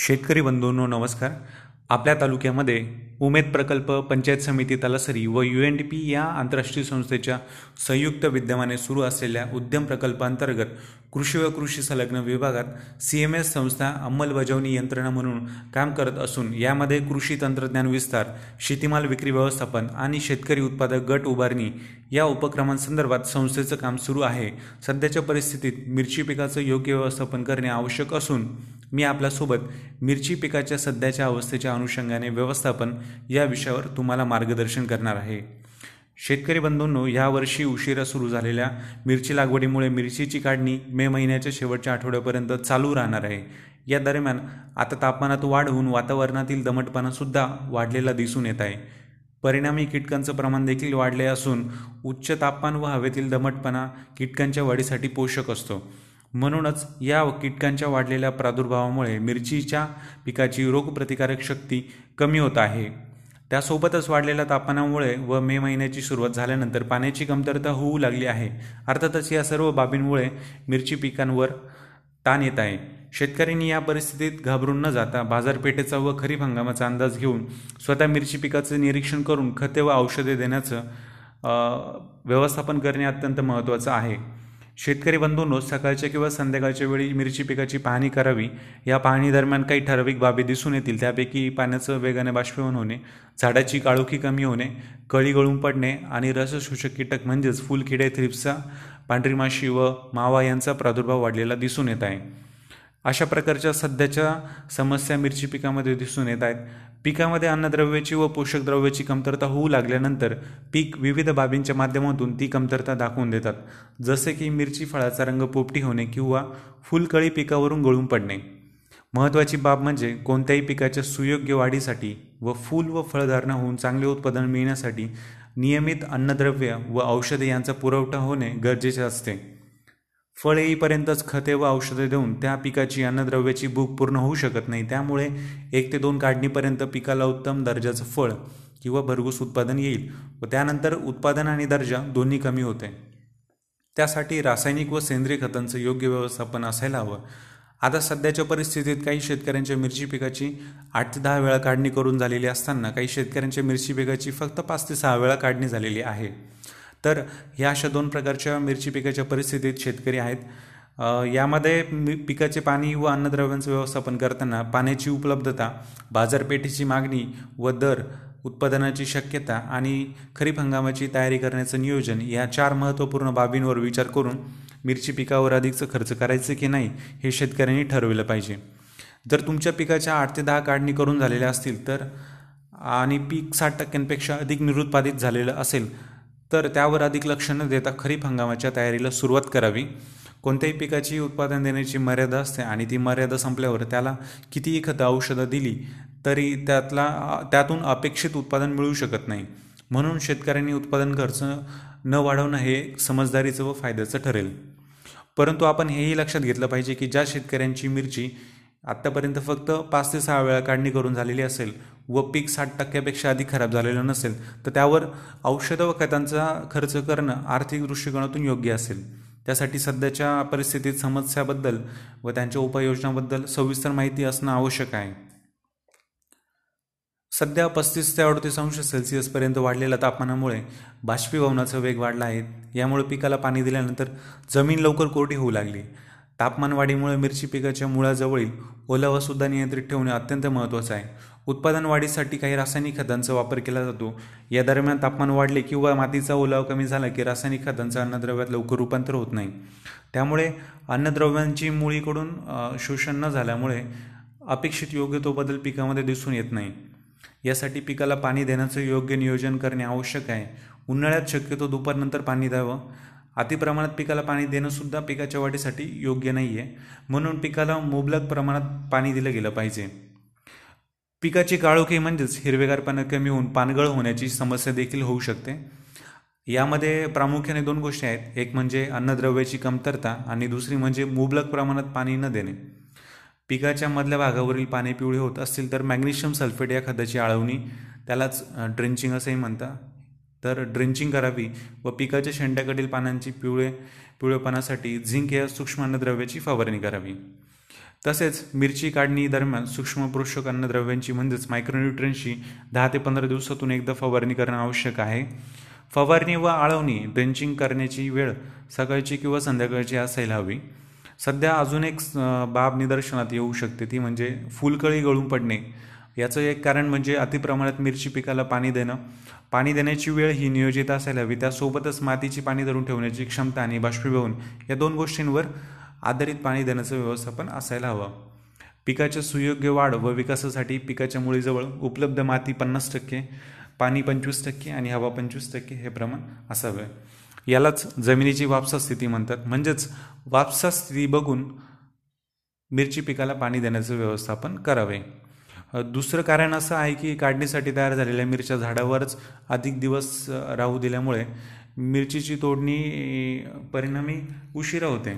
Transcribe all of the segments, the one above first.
शेतकरी बंधूंनो नमस्कार. आपल्या तालुक्यामध्ये उमेद प्रकल्प पंचायत समिती तलासरी व यू एन डी पी या आंतरराष्ट्रीय संस्थेच्या संयुक्त विद्यमाने सुरू असलेल्या उद्यम प्रकल्पांतर्गत कृषी व कृषी संलग्न विभागात सी एम एस संस्था अंमलबजावणी यंत्रणा म्हणून काम करत असून यामध्ये कृषी तंत्रज्ञान विस्तार शेतीमाल विक्री व्यवस्थापन आणि शेतकरी उत्पादक गट उभारणी या उपक्रमांसंदर्भात संस्थेचं काम सुरू आहे. सध्याच्या परिस्थितीत मिरची पिकाचं योग्य व्यवस्थापन करणे आवश्यक असून मी आपल्यासोबत मिरची पिकाच्या सध्याच्या अवस्थेच्या अनुषंगाने व्यवस्थापन या विषयावर तुम्हाला मार्गदर्शन करणार आहे. शेतकरी बंधूंनो यावर्षी उशिरा सुरू झालेल्या मिरची लागवडीमुळे मिरचीची काढणी मे महिन्याच्या शेवटच्या आठवड्यापर्यंत चालू राहणार आहे. या दरम्यान आता तापमानात वाढ होऊन वातावरणातील दमटपणासुद्धा वाढलेला दिसून येत आहे. परिणामी कीटकांचं प्रमाण देखील वाढले असून उच्च तापमान व हवेतील दमटपणा कीटकांच्या वाढीसाठी पोषक असतो. म्हणूनच या कीटकांच्या वाढलेल्या प्रादुर्भावामुळे मिरचीच्या पिकाची रोगप्रतिकारक शक्ती कमी होत आहे. त्यासोबतच वाढलेल्या तापमानामुळे व मे महिन्याची सुरुवात झाल्यानंतर पाण्याची कमतरता होऊ लागली आहे. अर्थातच या सर्व बाबींमुळे मिरची पिकांवर ताण येत आहे. शेतकऱ्यांनी या परिस्थितीत घाबरून न जाता बाजारपेठेचा व खरीप हंगामाचा अंदाज घेऊन स्वतः मिरची पिकाचं निरीक्षण करून खते व औषधे देण्याचं व्यवस्थापन करणे अत्यंत महत्त्वाचं आहे. शेतकरी बंधूंनो सकाळच्या किंवा संध्याकाळच्या वेळी मिरची पिकाची पाहणी करावी. या पाहणी दरम्यान काही ठराविक बाबी दिसून येतील. त्यापैकी पाण्याचं वेगाने बाष्पीभवन होणे झाडाची काळोखी कमी होणे कळी गळून पडणे आणि रसशोषक कीटक म्हणजेच फुलकिडे थ्रिप्सा पांढरी माशी व मावा यांचा प्रादुर्भाव वाढलेला दिसून येत आहे. अशा प्रकारच्या सध्याच्या समस्या मिरची पिकामध्ये दिसून येत आहेत. पिकामध्ये अन्नद्रव्याची व पोषक द्रव्याची कमतरता होऊ लागल्यानंतर पीक विविध बाबींच्या माध्यमातून ती कमतरता दाखवून देतात. जसे की मिरची फळाचा रंग पोपटी होणे किंवा फुलकळी पिकावरून गळून पडणे. महत्त्वाची बाब म्हणजे कोणत्याही पिकाच्या सुयोग्य वाढीसाठी व फूल व फळधारणा होऊन चांगले उत्पादन मिळण्यासाठी नियमित अन्नद्रव्य व औषधे यांचा पुरवठा होणे गरजेचे असते. फळ येईपर्यंतच खते व औषधे देऊन त्या पिकाची अन्नद्रव्याची भूक पूर्ण होऊ शकत नाही. त्यामुळे एक ते दोन काढणीपर्यंत पिकाला उत्तम दर्जाचं फळ किंवा भरघूस उत्पादन येईल व त्यानंतर उत्पादन आणि दर्जा दोन्ही कमी होते. त्यासाठी रासायनिक व सेंद्रिय खतांचं योग्य व्यवस्थापन असायला हवं. आता सध्याच्या परिस्थितीत काही शेतकऱ्यांच्या मिरची पिकाची आठ ते दहा वेळा काढणी करून झालेली असताना काही शेतकऱ्यांच्या मिरची पिकाची फक्त पाच ते सहा वेळा काढणी झालेली आहे. तर ह्या अशा दोन प्रकारच्या मिरची पिकाच्या परिस्थितीत शेतकरी आहेत. यामध्ये पिकाचे पाणी व अन्नद्रव्यांचं व्यवस्थापन करताना पाण्याची उपलब्धता बाजारपेठेची मागणी व दर उत्पादनाची शक्यता आणि खरीप हंगामाची तयारी करण्याचं नियोजन या चार महत्त्वपूर्ण बाबींवर विचार करून मिरची पिकावर अधिकचं खर्च करायचं की नाही हे शेतकऱ्यांनी ठरवलं पाहिजे. जर तुमच्या पिकाच्या आठ ते दहा काढणी करून झालेल्या असतील तर आणि पीक साठ टक्क्यांपेक्षा अधिक निरुत्पादित झालेलं असेल तर त्यावर अधिक लक्ष न देता खरीप हंगामाच्या तयारीला सुरुवात करावी. कोणत्याही पिकाची उत्पादन देण्याची मर्यादा असते आणि ती मर्यादा संपल्यावर त्याला कितीही खतं औषधं दिली तरी त्यातला त्यातून अपेक्षित उत्पादन मिळू शकत नाही. म्हणून शेतकऱ्यांनी उत्पादन खर्च न वाढवणं हे समजदारीचं व फायद्याचं ठरेल. परंतु आपण हेही लक्षात घेतलं पाहिजे की ज्या शेतकऱ्यांची मिरची आत्तापर्यंत फक्त पाच ते सहा वेळा काढणी करून झालेली असेल व पीक साठ टक्क्यापेक्षा अधिक खराब झालेलं नसेल तर त्यावर औषधं व खतांचा खर्च करणं आर्थिक दृष्टिकोनातून योग्य असेल. त्यासाठी सध्याच्या परिस्थितीत समस्याबद्दल व त्यांच्या उपाययोजनाबद्दल सविस्तर माहिती असणं आवश्यक आहे. सध्या पस्तीस ते अडतीस अंश सेल्सिअसपर्यंत वाढलेल्या तापमानामुळे बाष्पीभवनाचा वेग वाढला आहे. यामुळे पिकाला पाणी दिल्यानंतर जमीन लवकर कोरडी होऊ लागली. तापमान वाढीमुळे मिरची पिकाच्या मुळाजवळील ओलावासुद्धा नियंत्रित ठेवणे अत्यंत महत्त्वाचं आहे. उत्पादन वाढीसाठी काही रासायनिक खतांचा वापर केला जातो. या दरम्यान तापमान वाढले किंवा मातीचा ओलावा कमी झाला की रासायनिक खतांचं अन्नद्रव्यात लवकर रूपांतर होत नाही. त्यामुळे अन्नद्रव्यांची मुळीकडून शोषण न झाल्यामुळे अपेक्षित योग्य तो बदल पिकामध्ये दिसून येत नाही. यासाठी पिकाला पाणी देण्याचं योग्य नियोजन करणे आवश्यक आहे. उन्हाळ्यात शक्यतो दुपारनंतर पाणी द्यावं. अतिप्रमाणात पिकाला पाणी देणंसुद्धा पिकाच्या वाढीसाठी योग्य नाही आहे म्हणून पिकाला मुबलक प्रमाणात पाणी दिलं गेलं पाहिजे. पिकाची काळोखी म्हणजेच हिरवेगारपणा कमी होऊन पानगळ होण्याची समस्या देखील होऊ शकते. यामध्ये प्रामुख्याने दोन गोष्टी आहेत. एक म्हणजे अन्नद्रव्याची कमतरता आणि दुसरी म्हणजे मुबलक प्रमाणात पाणी न देणे. पिकाच्या मधल्या भागावरील पाणी पिवळे होत असतील तर मॅग्नेशियम सल्फेट या खताची आळवणी त्यालाच ड्रिंचिंग असंही म्हणतात. तर ड्रिंचिंग करावी व पिकाच्या शेंड्याकडील पानांची पिवळे पिवळेपणासाठी झिंक या सूक्ष्म अन्नद्रव्याची फवारणी करावी. तसेच मिरची काढणी दरम्यान सूक्ष्म पोषक अन्नद्रव्यांची म्हणजेच मायक्रोन्युट्रियन्सची दहा ते पंधरा दिवसातून एकदा फवारणी करणं आवश्यक आहे. फवारणी व आळवणी ड्रेंचिंग करण्याची वेळ सकाळची किंवा संध्याकाळची असायला हवी. सध्या अजून एक बाब निदर्शनात येऊ शकते ती म्हणजे फुलकळी गळून पडणे. याचं एक कारण म्हणजे अतिप्रमाणात मिरची पिकाला पाणी देणं. पाणी देण्याची वेळ ही नियोजित असायला हवी. त्यासोबतच मातीची पाणी धरून ठेवण्याची क्षमता आणि बाष्पीभवन या दोन गोष्टींवर आधारित पाणी देण्याचं व्यवस्थापन असायला हवं. पिकाच्या सुयोग्य वाढ व विकासासाठी पिकाच्या मुळीजवळ उपलब्ध माती पन्नास टक्के पाणी पंचवीस टक्के आणि हवा पंचवीस टक्के हे प्रमाण असावे. यालाच जमिनीची वापसा स्थिती म्हणतात. म्हणजेच वापसा स्थिती बघून मिरची पिकाला पाणी देण्याचं व्यवस्थापन करावे. दुसरं कारण असं आहे की काढणीसाठी तयार झालेल्या मिरच्या झाडावरच अधिक दिवस राहू दिल्यामुळे मिरचीची तोडणी परिणामी उशिरा होते.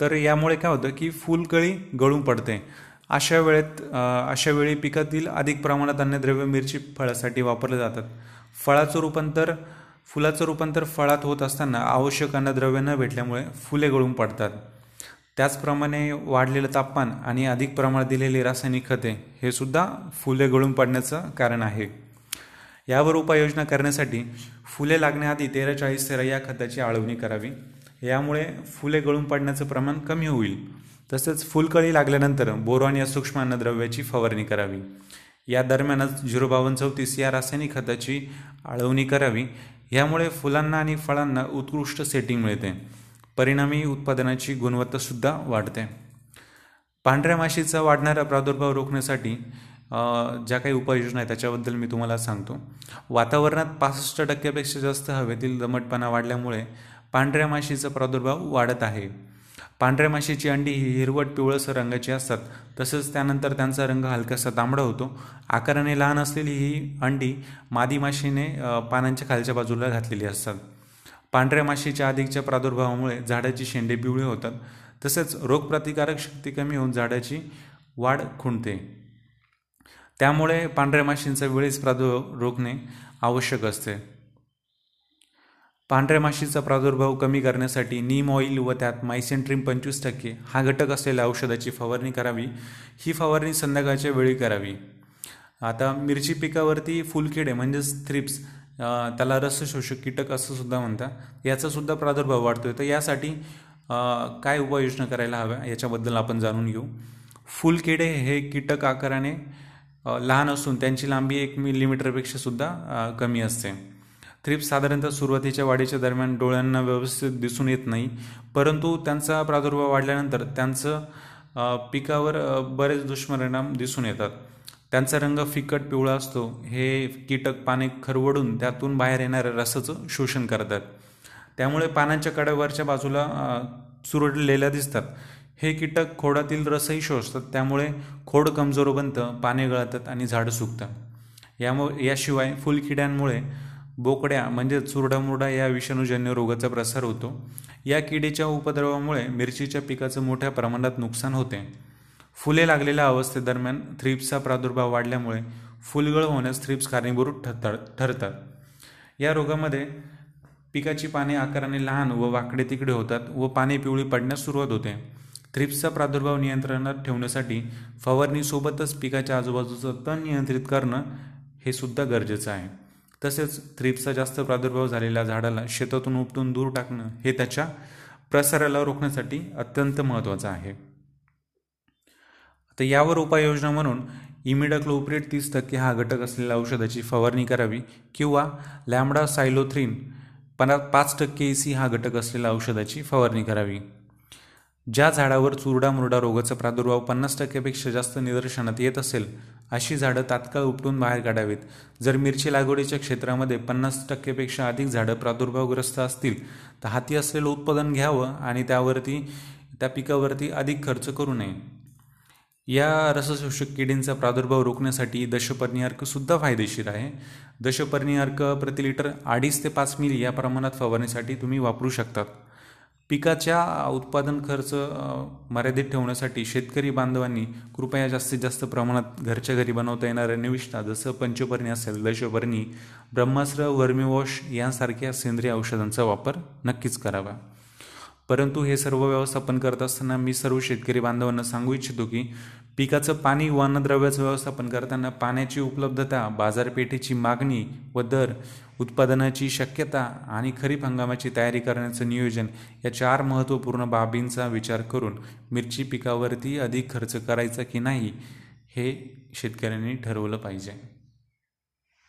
तर यामुळे काय होतं की फुलकळी गळून पडते. अशा वेळेत अशा वेळी पिकातील अधिक प्रमाणात अन्नद्रव्य मिरची फळासाठी वापरले जातात. फळाचं रूपांतर फुलाचं रूपांतर फळात होत असताना आवश्यक अन्नद्रव्य न भेटल्यामुळे फुले गळून पडतात. त्याचप्रमाणे वाढलेलं तापमान आणि अधिक प्रमाणात दिलेली रासायनिक खते हे सुद्धा फुले गळून पडण्याचं कारण आहे. यावर उपाययोजना करण्यासाठी फुले लागण्याआधी तेरा चाळीस तेरा या खताची आळवणी करावी. यामुळे फुले गळून पडण्याचं प्रमाण कमी होईल. तसेच फुलकळी लागल्यानंतर बोरॉन या सूक्ष्म अन्नद्रव्याची फवारणी करावी. या दरम्यानच झिरो बावन्न चौतीस या रासायनिक खताची आळवणी करावी. यामुळे फुलांना आणि फळांना उत्कृष्ट सेटिंग मिळते. परिणामी उत्पादनाची गुणवत्तासुद्धा वाढते. पांढऱ्या माशीचा वाढणारा प्रादुर्भाव रोखण्यासाठी ज्या काही उपाययोजना आहेत त्याच्याबद्दल मी तुम्हाला सांगतो. वातावरणात पासष्ट टक्क्यापेक्षा जास्त हवेतील दमटपणा वाढल्यामुळे पांढऱ्या माशीचा प्रादुर्भाव वाढत आहे. पांढऱ्या माशीची अंडी ही हिरवट पिवळसर रंगाची असतात. तसंच त्यानंतर त्यांचा रंग हलकासा तांबडा होतो. आकाराने लहान असलेली ही अंडी मादी माशीने पानांच्या खालच्या बाजूला घातलेली असतात. पांढऱ्या माशीच्या अधिकच्या प्रादुर्भावामुळे झाडाची शेंडे पिवळे होतात. तसेच रोगप्रतिकारक शक्ती कमी होऊन झाडाची वाढ खुंटते. त्यामुळे पांढऱ्या माशींचा वेळीच प्रादुर्भाव रोखणे आवश्यक असते. पांढऱ्या माशीचा प्रादुर्भाव कमी करण्यासाठी नीम ऑइल व त्यात मायसेंट्रीम पंचवीस टक्के हा घटक असलेल्या औषधाची फवारणी करावी. ही फवारणी संध्याकाळच्या वेळी करावी. आता मिरची पिकावरती फुलकिडे म्हणजेच थ्रिप्स त्याला रस शोषक कीटक असं सुद्धा म्हणतात. याचासुद्धा प्रादुर्भाव वाढतो आहे तर यासाठी काय उपाययोजना करायला हव्या? याच्याबद्दल आपण जाणून घेऊ. फुलकिडे हे कीटक आकाराने लहान असून त्यांची लांबी एक मिलीमीटरपेक्षा सुद्धा कमी असते. थ्रिप्स साधारणतः सुरुवातीच्या वाढीच्या दरम्यान डोळ्यांना व्यवस्थित दिसून येत नाही. परंतु त्यांचा प्रादुर्भाव वाढल्यानंतर त्यांचं पिकावर बरेच दुष्परिणाम दिसून येतात. त्यांचा रंग फिकट पिवळा असतो. हे कीटक पाने खरवडून त्यातून बाहेर येणाऱ्या रसाचं शोषण करतात. त्यामुळे पानांच्या कड्यावरच्या बाजूला चुरडलेल्या दिसतात. हे कीटक खोडातील रसही शोषतात. त्यामुळे खोड कमजोर बनतं पाने गळतात आणि झाडं सुकतं यामुळे याशिवाय फुलकिड्यांमुळे बोकड्या म्हणजे चुरडामुरडा या विषाणूजन्य रोगाचा प्रसार होतो. या किडीच्या उपद्रवामुळे मिरचीच्या पिकाचं मोठ्या प्रमाणात नुकसान होते. फुले लागलेल्या अवस्थेदरम्यान थ्रिप्सचा प्रादुर्भाव वाढल्यामुळे फुलगळ होण्यास थ्रिप्स कारणीभूत ठरतात या रोगामध्ये पिकाची पाने आकाराने लहान व वाकडे तिकडे होतात व पाने पिवळी पडण्यास सुरुवात होते. थ्रिप्सचा प्रादुर्भाव नियंत्रणात ठेवण्यासाठी फवारणीसोबतच पिकाच्या आजूबाजूचं तण नियंत्रित करणं हे सुद्धा गरजेचं आहे. तसेच थ्रिप्सचा जास्त प्रादुर्भाव झालेल्या झाडाला शेतातून उपटून दूर टाकणं हे त्याच्या प्रसाराला रोखण्यासाठी अत्यंत महत्त्वाचं आहे. तर यावर उपाययोजना म्हणून इमिडाक्लोप्रेट तीस टक्के हा घटक असलेल्या औषधाची फवारणी करावी किंवा लॅमडा सायलोथ्रीन पना पाच टक्के ई सी हा घटक असलेल्या औषधाची फवारणी करावी. ज्या झाडावर चुरडा मुरडा रोगाचा प्रादुर्भाव पन्नास टक्क्यापेक्षा जास्त निदर्शनात येत असेल अशी झाडं तात्काळ उपटून बाहेर काढावीत. जर मिरची लागवडीच्या क्षेत्रामध्ये पन्नास टक्केपेक्षा अधिक झाडं प्रादुर्भावग्रस्त असतील तर हाती असलेलं उत्पादन घ्यावं आणि त्यावरती त्या पिकावरती अधिक खर्च करू नये. या रसशोषक किडींचा प्रादुर्भाव रोखण्यासाठी दशपर्णी अर्कसुद्धा फायदेशीर आहे. दशपर्णी अर्क प्रति लिटर अडीच ते पाच मिली या प्रमाणात फवारणीसाठी तुम्ही वापरू शकतात पिकाच्या उत्पादन खर्च मर्यादित ठेवण्यासाठी शेतकरी बांधवांनी कृपया जास्तीत जास्त प्रमाणात घरच्या घरी बनवता येणाऱ्या निविष्ठा जसं पंचपर्णी असेल दशपर्णी ब्रह्मास्त्र वर्मिवॉश यांसारख्या सेंद्रिय औषधांचा वापर नक्कीच करावा. परंतु हे सर्व व्यवस्थापन करत असताना मी सर्व शेतकरी बांधवांना सांगू इच्छितो की पिकाचं पाणी व अन्नद्रव्याचं व्यवस्थापन करताना पाण्याची उपलब्धता बाजारपेठेची मागणी व दर उत्पादनाची शक्यता आणि खरीप हंगामाची तयारी करण्याचं नियोजन या चार महत्त्वपूर्ण बाबींचा विचार करून मिरची पिकावरती अधिक खर्च करायचा की नाही हे शेतकऱ्यांनी ठरवलं पाहिजे.